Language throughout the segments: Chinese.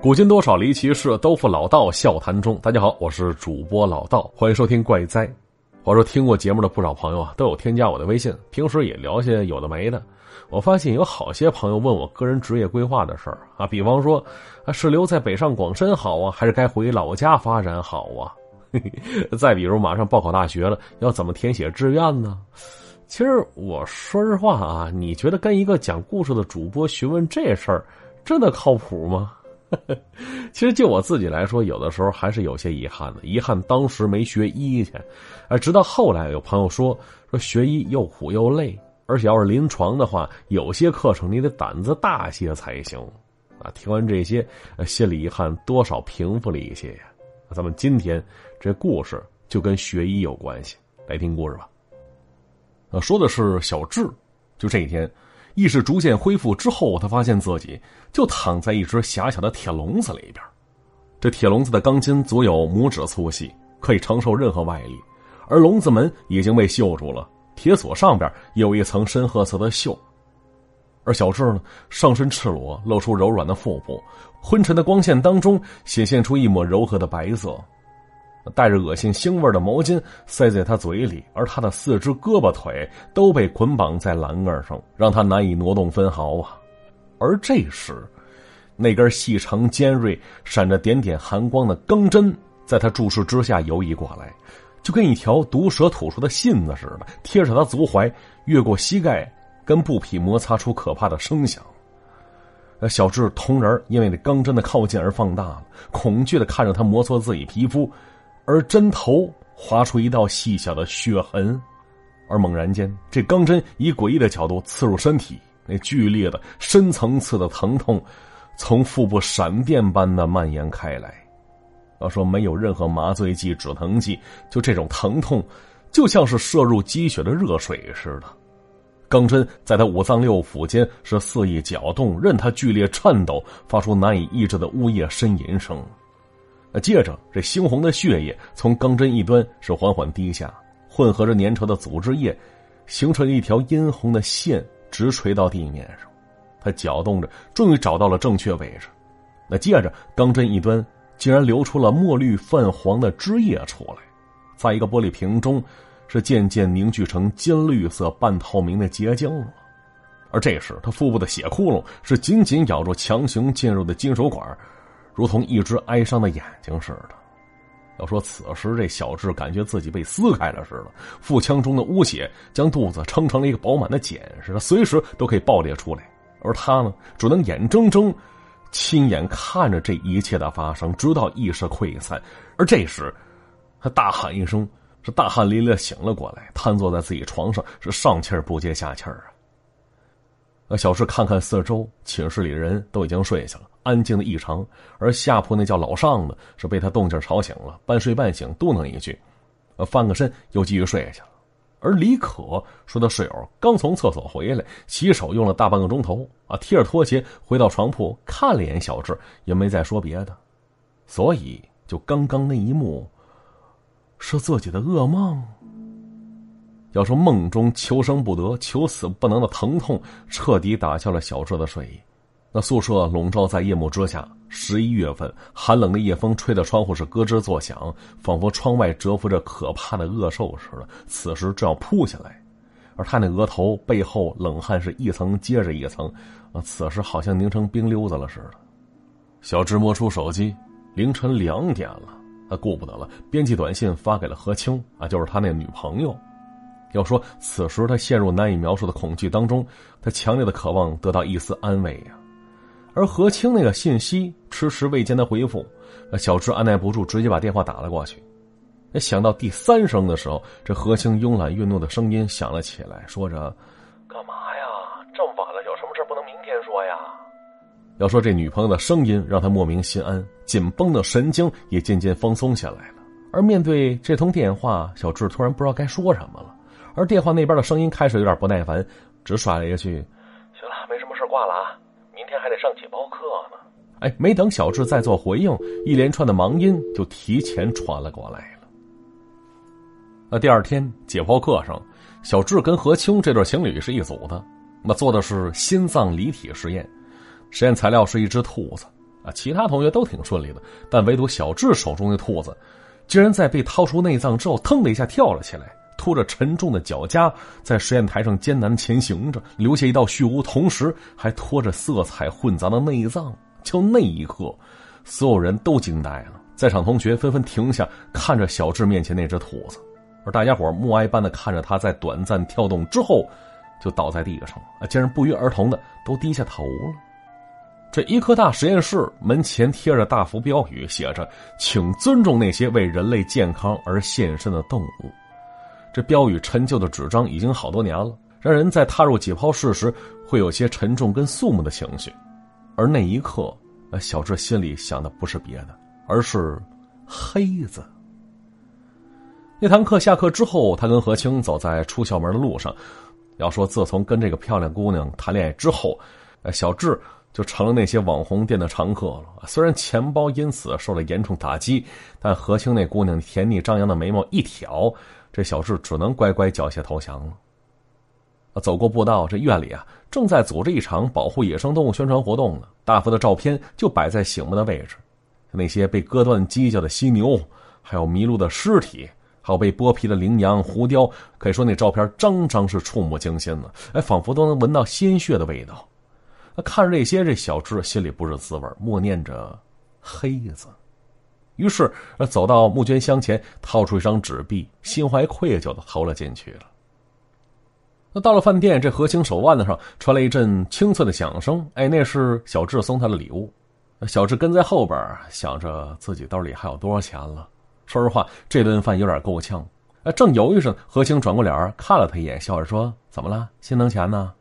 古今多少离奇事，都付老道笑谈中。大家好，我是主播老道，欢迎收听怪哉。话说听过节目的不少朋友啊，都有添加我的微信，平时也聊些有的没的。我发现有好些朋友问我个人职业规划的事儿啊，比方说啊，是留在北上广深好啊，还是该回老家发展好啊？再比如马上报考大学了，要怎么填写志愿呢？其实我说实话啊，你觉得跟一个讲故事的主播询问这事儿，真的靠谱吗？其实就我自己来说，有的时候还是有些遗憾的。遗憾当时没学医去，啊，直到后来有朋友说说学医又苦又累，而且要是临床的话，有些课程你得胆子大些才行。啊，听完这些，心里遗憾多少平复了一些呀。咱们今天这故事就跟学医有关系，来听故事吧。啊，说的是小智，就这一天。意识逐渐恢复之后，他发现自己就躺在一只狭小的铁笼子里边。这铁笼子的钢筋足有拇指粗细，可以承受任何外力。而笼子门已经被锈住了，铁锁上边有一层深褐色的锈。而小智呢，上身赤裸，露出柔软的腹部，昏沉的光线当中显现出一抹柔和的白色。带着恶心腥味的毛巾塞在他嘴里，而他的四肢胳膊腿都被捆绑在栏杆上，让他难以挪动分毫啊！而这时，那根细长尖锐、闪着点点寒光的钢针在他注视之下游移过来，就跟一条毒蛇吐出的信子似的，贴着他足踝，越过膝盖，跟布匹摩擦出可怕的声响。小智瞳仁因为那钢针的靠近而放大了，恐惧的看着他摩挲自己皮肤。而针头划出一道细小的血痕，而猛然间，这钢针以诡异的角度刺入身体，那剧烈的深层次的疼痛从腹部闪电般的蔓延开来。要说没有任何麻醉剂、止疼剂，就这种疼痛，就像是射入鸡血的热水似的。钢针在他五脏六腑间是肆意搅动，任他剧烈颤抖，发出难以抑制的呜咽呻吟声。接着，这猩红的血液从钢针一端是缓缓滴下，混合着粘稠的组织液，形成一条殷红的线，直垂到地面上。他搅动着，终于找到了正确位置。那接着，钢针一端竟然流出了墨绿泛黄的汁液出来，在一个玻璃瓶中，是渐渐凝聚成金绿色半透明的结晶了。而这时，他腹部的血窟窿是紧紧咬住强行进入的金属管。如同一只哀伤的眼睛似的。要说此时这小智感觉自己被撕开了似的，腹腔中的污血将肚子撑成了一个饱满的茧似的，随时都可以爆裂出来。而他呢，只能眼睁睁亲眼看着这一切的发生，直到意识溃散。而这时，他大喊一声，是大汗淋漓的醒了过来，瘫坐在自己床上，是上气儿不接下气儿啊。小智看看四周，寝室里的人都已经睡下了。安静的异常，而下铺那叫老尚的，是被他动静吵醒了，半睡半醒嘟囔一句，呃，翻个身又继续睡下去了。而李可说他室友刚从厕所回来，洗手用了大半个钟头啊，踢着拖鞋回到床铺，看了一眼小智，也没再说别的。所以，就刚刚那一幕，是自己的噩梦。要说梦中求生不得、求死不能的疼痛，彻底打消了小智的睡意。那宿舍笼罩在夜幕之下，十一月份寒冷的夜风吹得窗户是咯吱作响，仿佛窗外蛰伏着可怕的恶兽似的。此时正要扑下来，而他那额头背后冷汗是一层接着一层，啊，此时好像凝成冰溜子了似的。小智摸出手机，凌晨两点了，他顾不得了，编辑短信发给了何清，啊，就是他那女朋友。要说此时他陷入难以描述的恐惧当中，他强烈的渴望得到一丝安慰呀。而何清那个信息迟迟未见他回复，小智按耐不住，直接把电话打了过去。那想到第三声的时候，这何清慵懒愠怒的声音响了起来，说着：“干嘛呀？这么晚了，有什么事不能明天说呀？”要说这女朋友的声音让他莫名心安，紧绷的神经也渐渐放松下来了。而面对这通电话，小智突然不知道该说什么了。而电话那边的声音开始有点不耐烦，只甩了一句：“行了，没什么事，挂了啊。”明天还得上解剖课呢。哎，没等小智再做回应，一连串的忙音就提前传了过来了。那第二天解剖课上，小智跟何清这对情侣是一组的，那做的是心脏离体实验。实验材料是一只兔子啊，其他同学都挺顺利的，但唯独小智手中的兔子，竟然在被掏出内脏之后，腾的一下跳了起来，拖着沉重的脚夹在实验台上艰难前行着，留下一道虚无，同时还拖着色彩混杂的内脏。就那一刻，所有人都惊呆了，在场同学纷纷停下，看着小智面前那只兔子，而大家伙默哀般的看着他在短暂跳动之后，就倒在地上啊，竟然不约而同的都低下头了。这医科大实验室门前贴着大幅标语，写着“请尊重那些为人类健康而献身的动物”。这标语陈旧的纸张已经好多年了，让人在踏入解剖室时会有些沉重跟肃穆的情绪。而那一刻，小智心里想的不是别的，而是黑子。那堂课下课之后，他跟何清走在出校门的路上。要说自从跟这个漂亮姑娘谈恋爱之后，小智就成了那些网红店的常客了。虽然钱包因此受了严重打击，但何清那姑娘甜腻张扬的眉毛一挑，这小智只能乖乖缴械投降了。走过步道，这院里啊正在组织一场保护野生动物宣传活动呢。大幅的照片就摆在醒目的位置，那些被割断犄角的犀牛，还有迷路的尸体，还有被剥皮的羚羊、狐雕，可以说那照片张张是触目惊心呢。哎，仿佛都能闻到鲜血的味道。看着这些，这小智心里不是滋味，默念着“黑子”。于是，走到募捐箱前，掏出一张纸币，心怀愧疚的投了进去了。那到了饭店，这何清手腕子上传来一阵清脆的响声。哎，那是小智送他的礼物。小智跟在后边，想着自己兜里还有多少钱了。说实话，这顿饭有点够呛。正犹豫着，何清转过脸看了他一眼，笑着说：“怎么了？心疼钱呢？”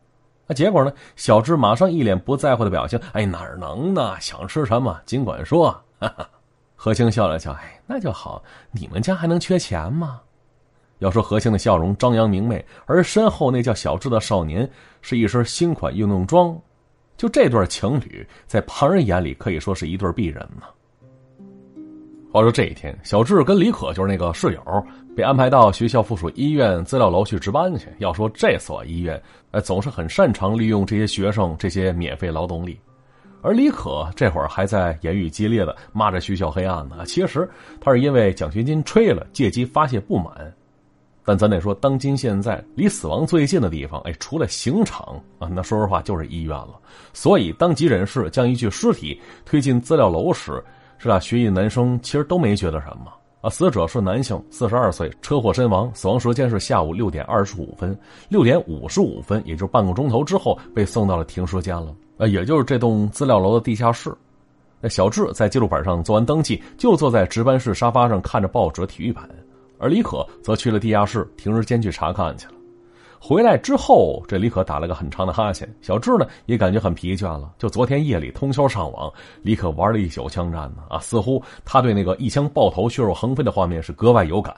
啊，结果呢，小智马上一脸不在乎的表情：“哎，哪能呢？想吃什么尽管说。”哈哈，何清笑了笑：“哎，那就好。你们家还能缺钱吗？”要说何清的笑容张扬明媚，而身后那叫小智的少年是一身新款运动装，就这对情侣在旁人眼里可以说是一对璧人呢。话说这一天，小智跟李可就是那个室友，被安排到学校附属医院资料楼去值班去。要说这所医院，呃，总是很擅长利用这些学生这些免费劳动力，而李可这会儿还在言语激烈的骂着徐小黑暗呢。其实他是因为奖学金吹了，借机发泄不满。但咱得说，当今现在离死亡最近的地方，哎，除了刑场啊，那说实话就是医院了。所以，当急诊室将一具尸体推进资料楼时，这俩学医男生其实都没觉得什么啊。死者是男性，四十二岁，车祸身亡，死亡时间是下午六点二十五分，六点五十五分，也就是半个钟头之后被送到了停尸间了，呃，也就是这栋资料楼的地下室。那小智在记录本上做完登记，就坐在值班室沙发上看着报纸、体育版。而李可则去了地下室停尸间去查看去了。回来之后，这李可打了个很长的哈欠。小智呢也感觉很疲倦了。就昨天夜里通宵上网，李可玩了一宿枪战呢啊，似乎他对那个一枪爆头、血肉横飞的画面是格外有感。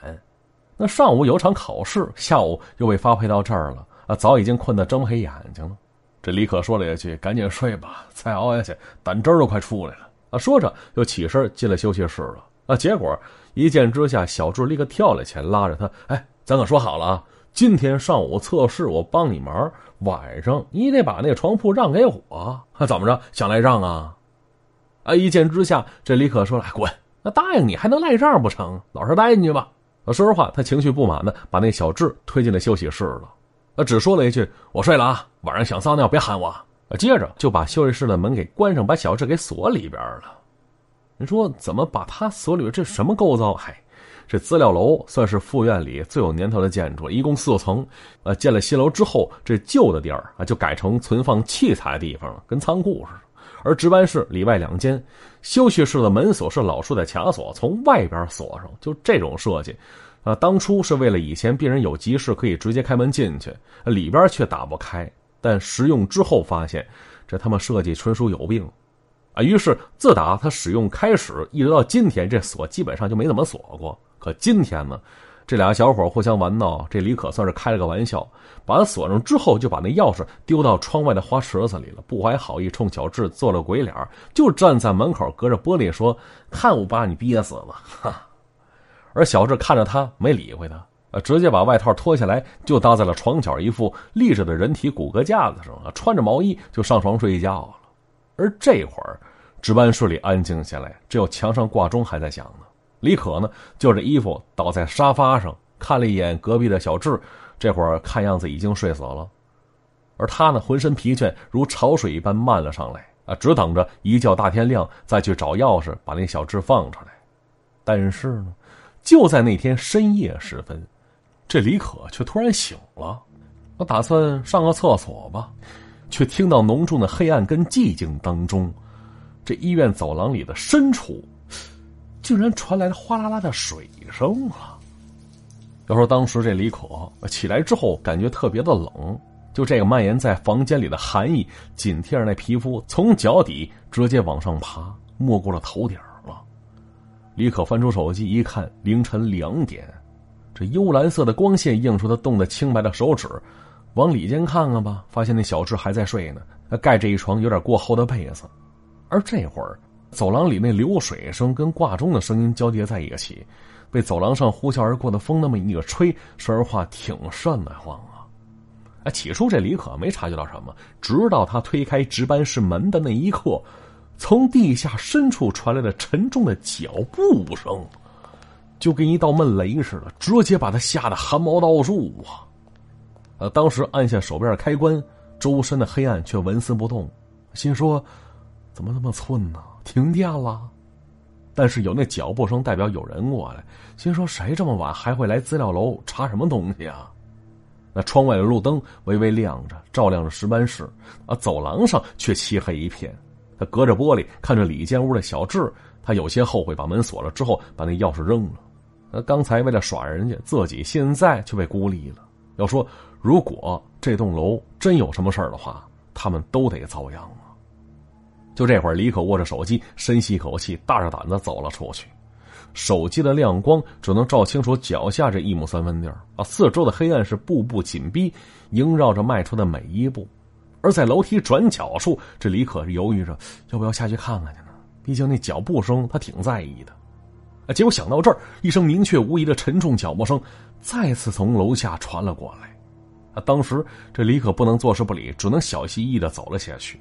那上午有场考试，下午又被发配到这儿了啊，早已经困得睁不开眼睛了。这李可说了一句：“赶紧睡吧，再熬下去胆汁都快出来了。”啊，说着就起身进了休息室了。啊，结果。一见之下，小智立刻跳了起来，拉着他：“哎，咱可说好了啊，今天上午测试我帮你忙，晚上你得把那床铺让给我。怎么着，想赖账啊？”啊！一见之下，这李可说了：“滚！那答应你还能赖账不成？老实待进去吧。”，说实话，他情绪不满的把那小智推进了休息室了。啊，只说了一句：“我睡了啊，晚上想撒尿别喊我。”，接着就把休息室的门给关上，把小智给锁里边了。你说怎么把他锁里边？这什么构造？嗨，这资料楼算是附院里最有年头的建筑，一共四层。呃，建了新楼之后，这旧的地儿啊就改成存放器材的地方了，跟仓库似的。而值班室里外两间，休息室的门锁是老式的卡锁，从外边锁上。就这种设计，啊，当初是为了以前病人有急事可以直接开门进去，里边却打不开。但实用之后发现，这他妈设计纯属有病。啊，于是自打他使用开始，一直到今天，这锁基本上就没怎么锁过。可今天呢，这俩小伙互相玩闹，这李可算是开了个玩笑，把他锁上之后，就把那钥匙丢到窗外的花池子里了，不怀好意，冲小智做了鬼脸，就站在门口隔着玻璃说：“看我把你憋死了！”哈。而小智看着他，没理会他，啊，直接把外套脱下来，就搭在了床角一副立着的人体骨骼架子上，穿着毛衣就上床睡觉了。而这会儿，值班室里安静下来，只有墙上挂钟还在响呢。李可呢，就着衣服倒在沙发上，看了一眼隔壁的小智，这会儿看样子已经睡死了。而他呢，浑身疲倦，如潮水一般漫了上来啊，只等着一觉大天亮再去找钥匙把那小智放出来。但是呢，就在那天深夜时分，这李可却突然醒了。我打算上个厕所吧，却听到浓重的黑暗跟寂静当中，这医院走廊里的深处，竟然传来了哗啦啦的水声啊！要说当时这李可起来之后，感觉特别的冷。就这个蔓延在房间里的寒意，紧贴着那皮肤，从脚底直接往上爬，没过了头顶。李可翻出手机一看，凌晨两点，这幽蓝色的光线映出他冻得青白的手指，往里间看看吧，发现那小智还在睡呢，盖着一床有点过厚的被子。而这会儿，走廊里那流水声跟挂钟的声音交叠在一起，被走廊上呼啸而过的风那么一个吹，说实话挺瘆得慌啊。啊，起初这李可没察觉到什么，直到他推开值班室门的那一刻，从地下深处传来了沉重的脚步声，就跟一道闷雷似的，直接把他吓得汗毛倒竖啊！呃，当时按下手边的开关，周身的黑暗却纹丝不动，心说：怎么那么寸呢？停电了？但是有那脚步声，代表有人过来，心说谁这么晚还会来资料楼查什么东西啊？那窗外的路灯微微亮着，照亮着值班室，而走廊上却漆黑一片。他隔着玻璃看着里间屋的小智，他有些后悔把门锁了之后把那钥匙扔了。那刚才为了耍人家，自己现在却被孤立了。要说如果这栋楼真有什么事儿的话，他们都得遭殃啊！就这会儿，李可握着手机，深吸一口气，大着胆子走了出去。手机的亮光只能照清楚脚下这一亩三分地儿啊，四周的黑暗是步步紧逼，萦绕着迈出的每一步。而在楼梯转角处，这李可犹豫着要不要下去看看去呢？毕竟那脚步声他挺在意的。啊，结果想到这儿，一声明确无疑的沉重脚步声再次从楼下传了过来。啊，当时这李可不能坐视不理，只能小心翼翼的走了下去，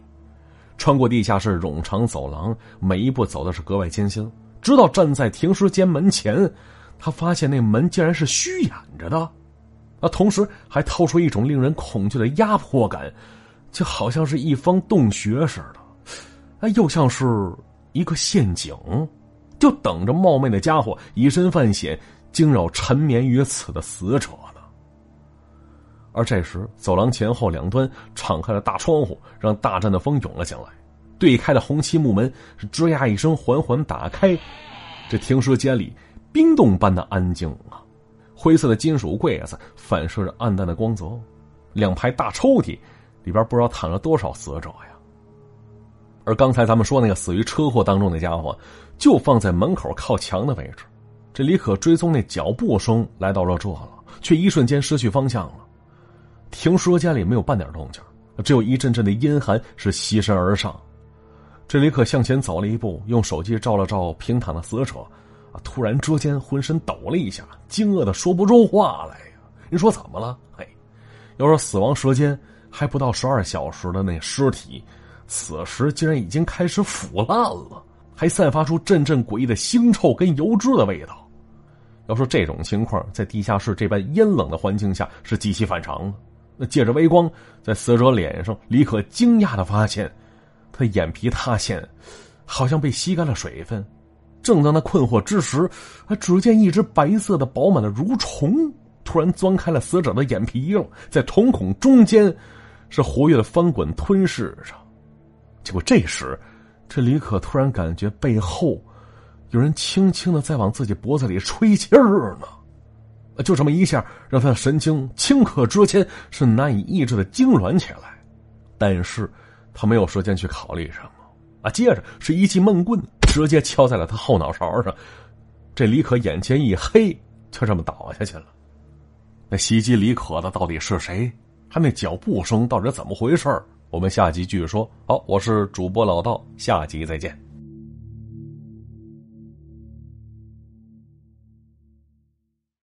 穿过地下室冗长走廊，每一步走的是格外艰辛。直到站在停尸间门前，他发现那门竟然是虚掩着的，啊，同时还透出一种令人恐惧的压迫感，就好像是一方洞穴似的，啊，又像是一个陷阱，就等着冒昧的家伙以身犯险，惊扰沉眠于此的死者呢。而这时，走廊前后两端敞开了大窗户，让大阵的风涌了进来。对开的红漆木门是吱呀一声缓缓打开，这停尸间里冰冻般的安静啊！灰色的金属柜子反射着暗淡的光泽，两排大抽屉里边不知道躺了多少死者呀。而刚才咱们说那个死于车祸当中那家伙，就放在门口靠墙的位置。这李可追踪那脚步声来到了这了，却一瞬间失去方向了。停尸间里没有半点动静，只有一阵阵的阴寒是袭身而上。这李可向前走了一步，用手机照了照平躺的死者，突然之间浑身抖了一下，惊愕的说不出话来呀！你说怎么了？嘿，要说死亡时间还不到十二小时的那尸体，此时竟然已经开始腐烂了，还散发出阵阵诡异的腥臭跟油脂的味道。要说这种情况在地下室这般阴冷的环境下是极其反常的。那借着微光，在死者脸上，李可惊讶的发现。他眼皮塌陷，好像被吸干了水分。正当他困惑之时，只见一只白色的饱满的蠕虫突然钻开了死者的眼皮了，在瞳孔中间是活跃的翻滚吞噬着。结果这时，这李可突然感觉背后有人轻轻的在往自己脖子里吹气儿呢。就这么一下，让他的神经顷刻之间是难以抑制的痉挛起来。但是。他没有时间去考虑什么，啊！接着是一记闷棍，直接敲在了他后脑勺上。这李可眼前一黑，就这么倒下去了。那袭击李可的到底是谁？他那脚步声到底怎么回事我们下集继续说。好，我是主播老道，下集再见。